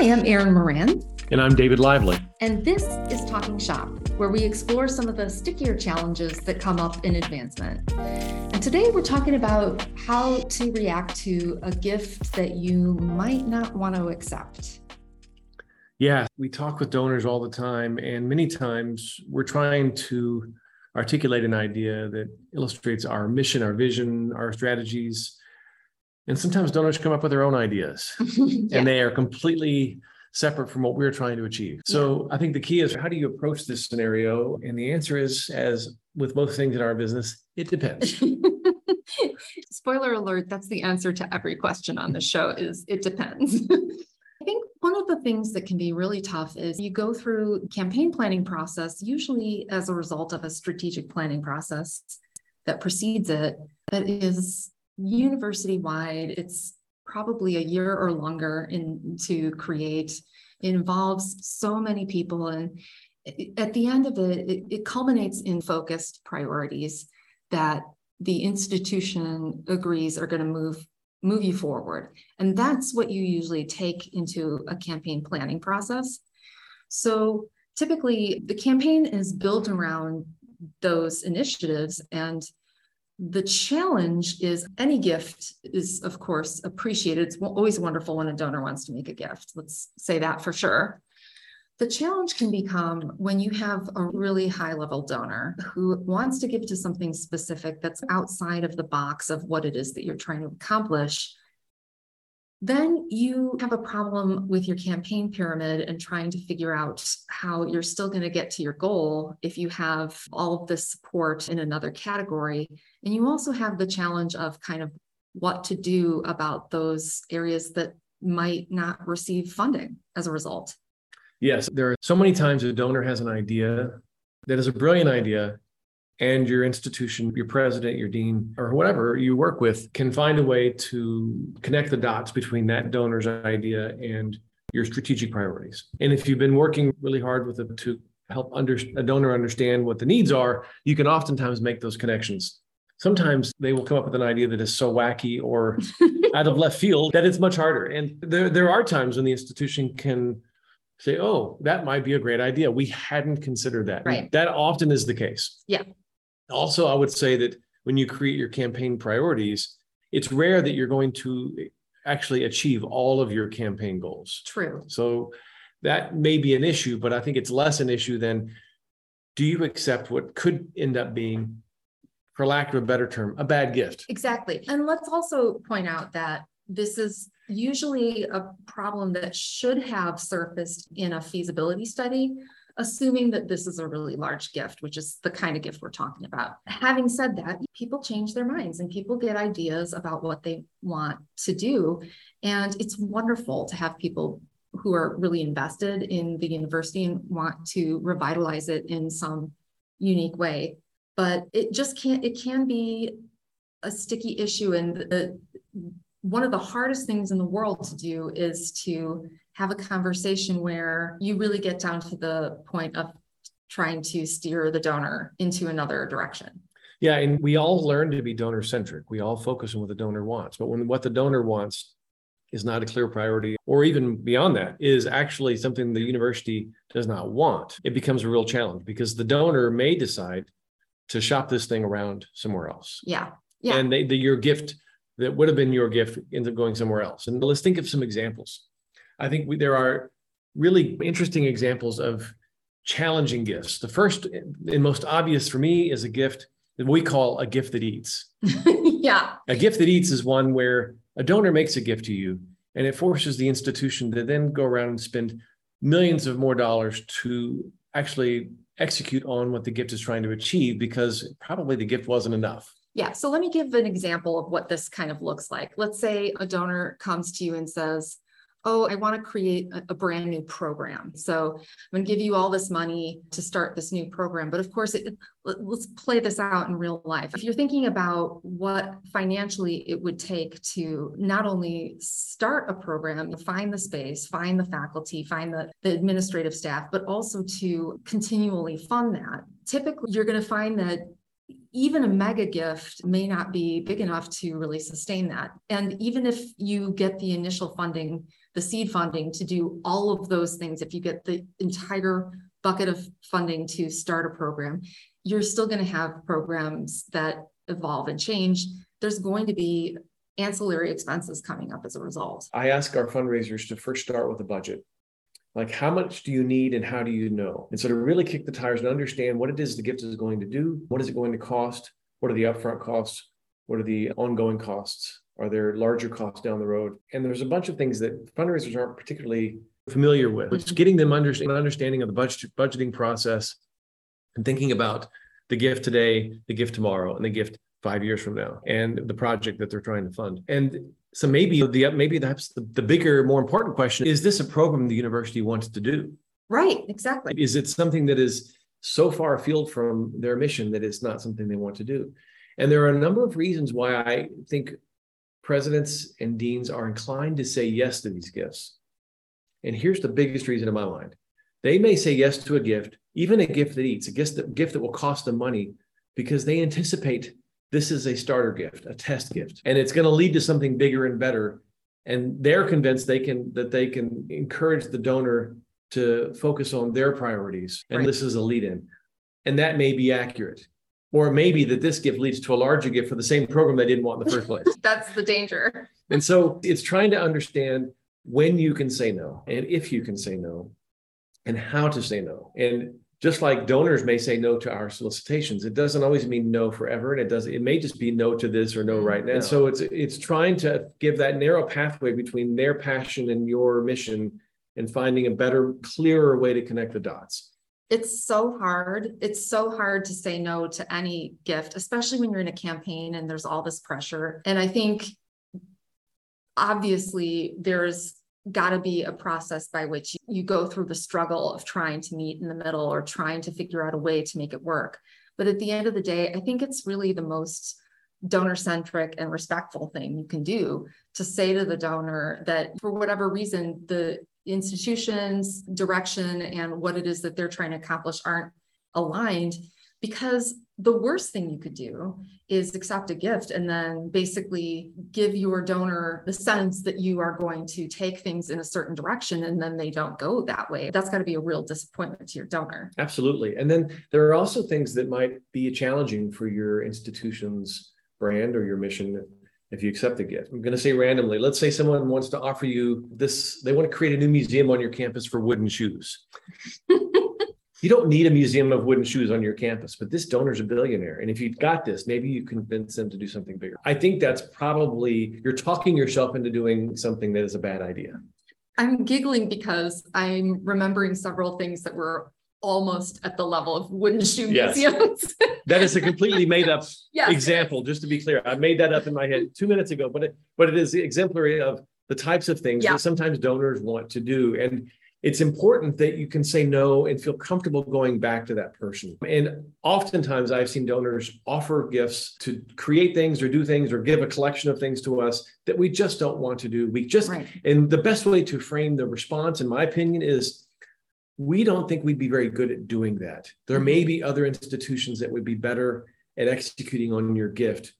Hi, I'm Erin Moran. And I'm David Lively. And this is Talking Shop, where we explore some of the stickier challenges that come up in advancement. And today we're talking about how to react to a gift that you might not want to accept. Yeah, we talk with donors all the time, and many times we're trying to articulate an idea that illustrates our mission, our vision, our strategies. And sometimes donors come up with their own ideas, yeah. and they are completely separate from what we're trying to achieve. So yeah. I think the key is how do you approach this scenario? And the answer is, as with most things in our business, it depends. Spoiler alert, that's the answer to every question on the show is it depends. I think one of the things that can be really tough is you go through campaign planning process, usually as a result of a strategic planning process that precedes it, that is university wide. It's probably a year or longer in to create. It involves so many people and at the end of it, it, it culminates in focused priorities that the institution agrees are going to move move you forward and that's what you usually take into a campaign planning process so typically the campaign is built around those initiatives and the challenge is any gift is, of course, appreciated. It's always wonderful when a donor wants to make a gift. Let's say that for sure. The challenge can become when you have a really high level donor who wants to give to something specific that's outside of the box of what it is that you're trying to accomplish then you have a problem with your campaign pyramid and trying to figure out how you're still going to get to your goal if you have all of this support in another category. And you also have the challenge of kind of what to do about those areas that might not receive funding as a result. Yes, there are so many times a donor has an idea that is a brilliant idea and your institution, your president, your dean, or whatever you work with can find a way to connect the dots between that donor's idea and your strategic priorities. And if you've been working really hard with them to help under, a donor understand what the needs are, you can oftentimes make those connections. Sometimes they will come up with an idea that is so wacky or out of left field that it's much harder. And there, there are times when the institution can say, oh, that might be a great idea. We hadn't considered that. Right. That often is the case. Yeah. Also, I would say that when you create your campaign priorities, it's rare that you're going to actually achieve all of your campaign goals. True. So that may be an issue, but I think it's less an issue than do you accept what could end up being, for lack of a better term, a bad gift? Exactly. And let's also point out that this is usually a problem that should have surfaced in a feasibility study assuming that this is a really large gift, which is the kind of gift we're talking about. Having said that, people change their minds and people get ideas about what they want to do. And it's wonderful to have people who are really invested in the university and want to revitalize it in some unique way. But it just can't, it can be a sticky issue. And the, one of the hardest things in the world to do is to have a conversation where you really get down to the point of trying to steer the donor into another direction. Yeah, and we all learn to be donor centric. We all focus on what the donor wants, but when what the donor wants is not a clear priority, or even beyond that, is actually something the university does not want, it becomes a real challenge because the donor may decide to shop this thing around somewhere else. Yeah. Yeah. And they, the, your gift that would have been your gift ends up going somewhere else. And let's think of some examples. I think we, there are really interesting examples of challenging gifts. The first and most obvious for me is a gift that we call a gift that eats. yeah. A gift that eats is one where a donor makes a gift to you and it forces the institution to then go around and spend millions of more dollars to actually execute on what the gift is trying to achieve because probably the gift wasn't enough. Yeah. So let me give an example of what this kind of looks like. Let's say a donor comes to you and says, oh, I want to create a, a, brand new program. So I'm going to give you all this money to start this new program. But of course, it, let's play this out in real life. If you're thinking about what financially it would take to not only start a program, find the space, find the faculty, find the, the administrative staff, but also to continually fund that, typically you're going to find that even a mega gift may not be big enough to really sustain that. And even if you get the initial funding, the seed funding to do all of those things, if you get the entire bucket of funding to start a program, you're still going to have programs that evolve and change. There's going to be ancillary expenses coming up as a result. I ask our fundraisers to first start with a budget. Like, how much do you need and how do you know? And so to really kick the tires and understand what it is the gift is going to do, what is it going to cost, what are the upfront costs, what are the ongoing costs, are there larger costs down the road? And there's a bunch of things that fundraisers aren't particularly familiar with. It's getting them under, an understanding of the budget, budgeting process and thinking about the gift today, the gift tomorrow, and the gift five years from now, and the project that they're trying to fund. And so maybe the maybe that's the, the bigger, more important question: Is this a program the university wants to do? Right. Exactly. Is it something that is so far afield from their mission that it's not something they want to do? And there are a number of reasons why I think presidents and deans are inclined to say yes to these gifts. And here's the biggest reason in my mind. They may say yes to a gift, even a gift that eats, a gift that, gift that will cost them money, because they anticipate this is a starter gift, a test gift, and it's going to lead to something bigger and better. And they're convinced they can that they can encourage the donor to focus on their priorities. And right. this is a lead in. And that may be accurate. Or maybe that this gift leads to a larger gift for the same program they didn't want in the first place. That's the danger. And so it's trying to understand when you can say no and if you can say no and how to say no. And just like donors may say no to our solicitations, it doesn't always mean no forever. And it does, it may just be no to this or no mm, right now. And so it's it's trying to give that narrow pathway between their passion and your mission and finding a better, clearer way to connect the dots. It's so hard. It's so hard to say no to any gift, especially when you're in a campaign and there's all this pressure. And I think obviously there's got to be a process by which you go through the struggle of trying to meet in the middle or trying to figure out a way to make it work. But at the end of the day, I think it's really the most donor centric and respectful thing you can do to say to the donor that for whatever reason, the institution's direction and what it is that they're trying to accomplish aren't aligned because the worst thing you could do is accept a gift and then basically give your donor the sense that you are going to take things in a certain direction and then they don't go that way. That's got to be a real disappointment to your donor. Absolutely. And then there are also things that might be challenging for your institution's brand or your mission if you accept the gift. I'm going to say randomly, let's say someone wants to offer you this, they want to create a new museum on your campus for wooden shoes. you don't need a museum of wooden shoes on your campus, but this donor's a billionaire. And if you've got this, maybe you convince them to do something bigger. I think that's probably, you're talking yourself into doing something that is a bad idea. I'm giggling because I'm remembering several things that were almost at the level of wooden shoe yes. museums. that is a completely made up yes. example, just to be clear. I made that up in my head two minutes ago, but it, but it is exemplary of the types of things yeah. that sometimes donors want to do. And it's important that you can say no and feel comfortable going back to that person. And oftentimes I've seen donors offer gifts to create things or do things or give a collection of things to us that we just don't want to do. We just, right. and the best way to frame the response, in my opinion, is we don't think we'd be very good at doing that. There may be other institutions that would be better at executing on your gift.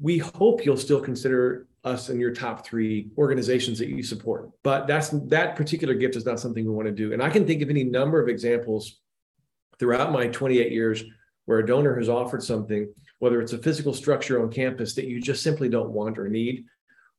We hope you'll still consider us and your top three organizations that you support. But that's that particular gift is not something we want to do. And I can think of any number of examples throughout my 28 years where a donor has offered something, whether it's a physical structure on campus that you just simply don't want or need,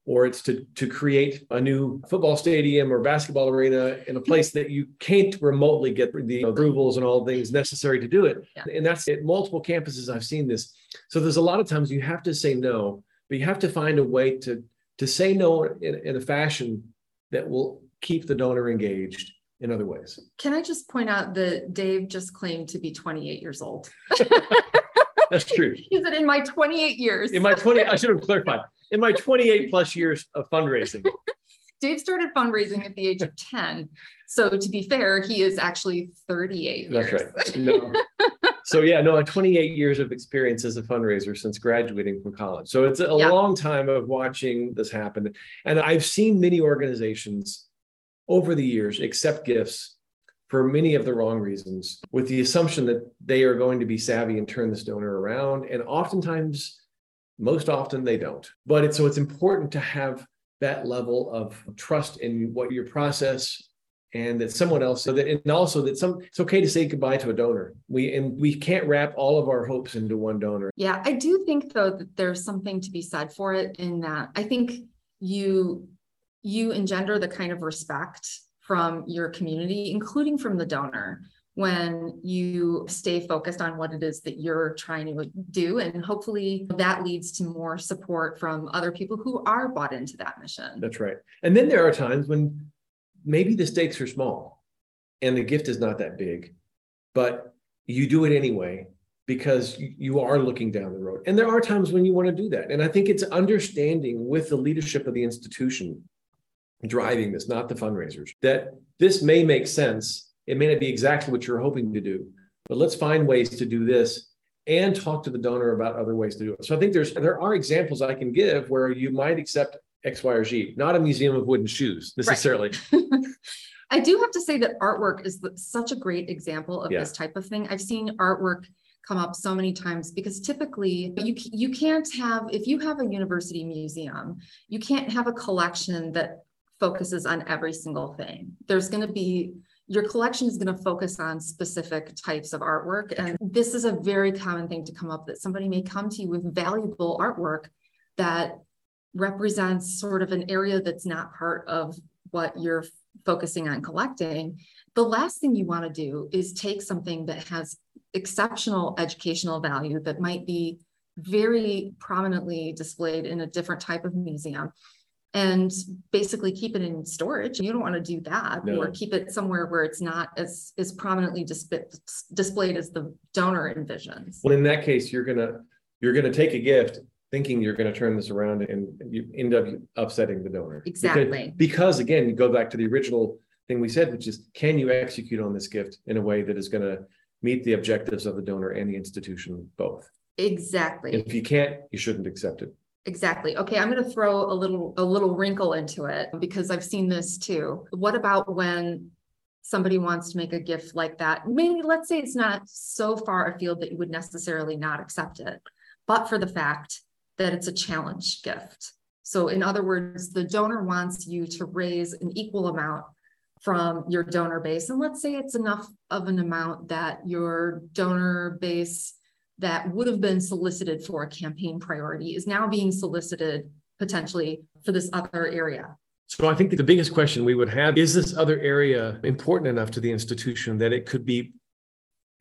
or it's to, to create a new football stadium or basketball arena in a place that you can't remotely get the approvals and all things necessary to do it. Yeah. And that's at multiple campuses I've seen this. So there's a lot of times you have to say no but you have to find a way to to say no in, in a fashion that will keep the donor engaged in other ways. Can I just point out that Dave just claimed to be 28 years old? That's true. He said, in my 28 years. In my 20, I should have clarified. In my 28 plus years of fundraising. Dave started fundraising at the age of 10. So to be fair, he is actually 38. That's years. right. No, so yeah, no, 28 years of experience as a fundraiser since graduating from college. So it's a yeah. long time of watching this happen. And I've seen many organizations over the years accept gifts for many of the wrong reasons with the assumption that they are going to be savvy and turn this donor around. And oftentimes, most often they don't. But it's so it's important to have that level of trust in what your process and that someone else so that and also that some it's okay to say goodbye to a donor. We and we can't wrap all of our hopes into one donor. Yeah i do think though that there's something to be said for it in that i think you you engender the kind of respect from your community including from the donor when you stay focused on what it is that you're trying to do. And hopefully that leads to more support from other people who are bought into that mission. That's right. And then there are times when maybe the stakes are small and the gift is not that big, but you do it anyway because you are looking down the road. And there are times when you want to do that. And I think it's understanding with the leadership of the institution driving this, not the fundraisers, that this may make sense it may not be exactly what you're hoping to do, but let's find ways to do this and talk to the donor about other ways to do it. So I think there's there are examples I can give where you might accept X, Y, or Z, not a museum of wooden shoes necessarily. Right. I do have to say that artwork is such a great example of yeah. this type of thing. I've seen artwork come up so many times because typically you you can't have if you have a university museum, you can't have a collection that focuses on every single thing. There's going to be your collection is going to focus on specific types of artwork. And this is a very common thing to come up that somebody may come to you with valuable artwork that represents sort of an area that's not part of what you're focusing on collecting. The last thing you want to do is take something that has exceptional educational value that might be very prominently displayed in a different type of museum and basically keep it in storage. You don't want to do that no. or keep it somewhere where it's not as as prominently displayed as the donor envisions. Well, in that case, you're gonna you're gonna take a gift thinking you're going to turn this around and you end up upsetting the donor. Exactly. Because, because again, you go back to the original thing we said, which is can you execute on this gift in a way that is going to meet the objectives of the donor and the institution both? Exactly. If you can't, you shouldn't accept it. Exactly. Okay, I'm going to throw a little a little wrinkle into it because I've seen this too. What about when somebody wants to make a gift like that? Maybe let's say it's not so far afield that you would necessarily not accept it, but for the fact that it's a challenge gift. So in other words, the donor wants you to raise an equal amount from your donor base. And let's say it's enough of an amount that your donor base that would have been solicited for a campaign priority is now being solicited potentially for this other area. So I think the biggest question we would have is this other area important enough to the institution that it could be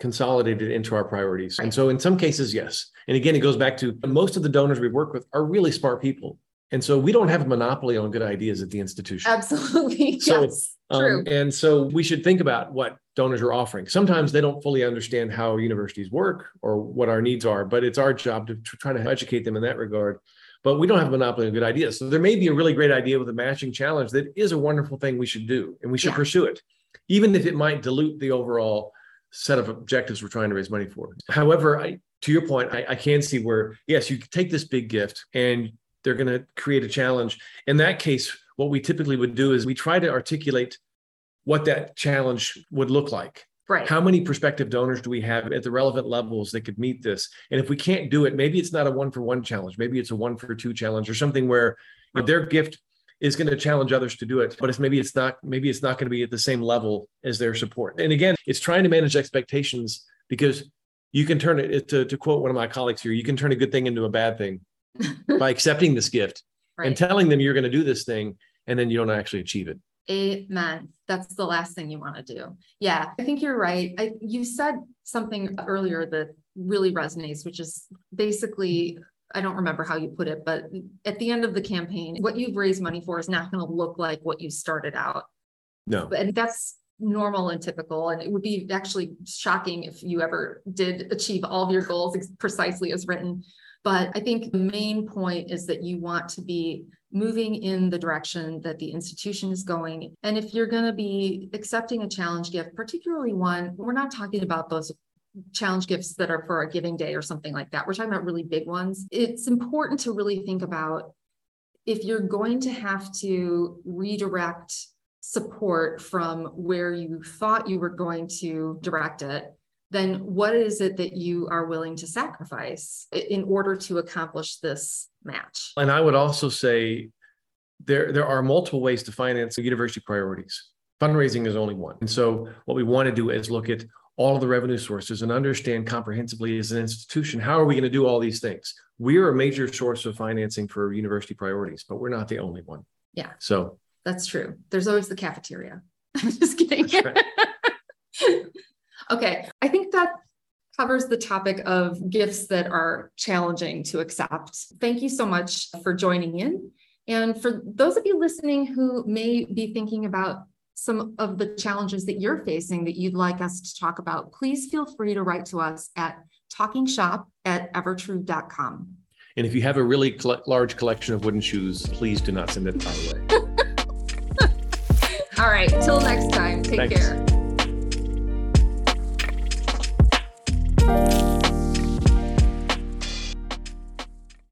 consolidated into our priorities? Right. And so in some cases, yes. And again, it goes back to most of the donors we work with are really smart people. And so we don't have a monopoly on good ideas at the institution. Absolutely. So, yes. True. Um, and so we should think about what donors are offering. Sometimes they don't fully understand how universities work or what our needs are, but it's our job to, to try to educate them in that regard. But we don't have a monopoly on good ideas. So there may be a really great idea with a matching challenge that is a wonderful thing we should do, and we should yeah. pursue it, even if it might dilute the overall set of objectives we're trying to raise money for. However, I, to your point, I, I can see where, yes, you take this big gift and they're going to create a challenge. In that case, what we typically would do is we try to articulate what that challenge would look like. Right. How many prospective donors do we have at the relevant levels that could meet this? And if we can't do it, maybe it's not a one for one challenge. Maybe it's a one for two challenge or something where their gift is going to challenge others to do it, but it's maybe it's not maybe it's not going to be at the same level as their support. And again, it's trying to manage expectations because you can turn it to, to quote one of my colleagues here, you can turn a good thing into a bad thing by accepting this gift right. and telling them you're going to do this thing and then you don't actually achieve it. Amen. That's the last thing you want to do. Yeah, I think you're right. I, you said something earlier that really resonates, which is basically, I don't remember how you put it, but at the end of the campaign, what you've raised money for is not going to look like what you started out. No. And that's normal and typical. And it would be actually shocking if you ever did achieve all of your goals precisely as written. But I think the main point is that you want to be moving in the direction that the institution is going. And if you're going to be accepting a challenge gift, particularly one, we're not talking about those challenge gifts that are for a giving day or something like that. We're talking about really big ones. It's important to really think about if you're going to have to redirect support from where you thought you were going to direct it, then what is it that you are willing to sacrifice in order to accomplish this match? And I would also say there, there are multiple ways to finance university priorities. Fundraising is only one. And so what we want to do is look at all of the revenue sources and understand comprehensively as an institution how are we going to do all these things we're a major source of financing for university priorities but we're not the only one yeah so that's true there's always the cafeteria i'm just kidding right. Okay i think that covers the topic of gifts that are challenging to accept thank you so much for joining in and for those of you listening who may be thinking about some of the challenges that you're facing that you'd like us to talk about, please feel free to write to us at talkingshop at evertrue.com. And if you have a really cl- large collection of wooden shoes, please do not send it our way. All right. Till next time. Take Thanks. care.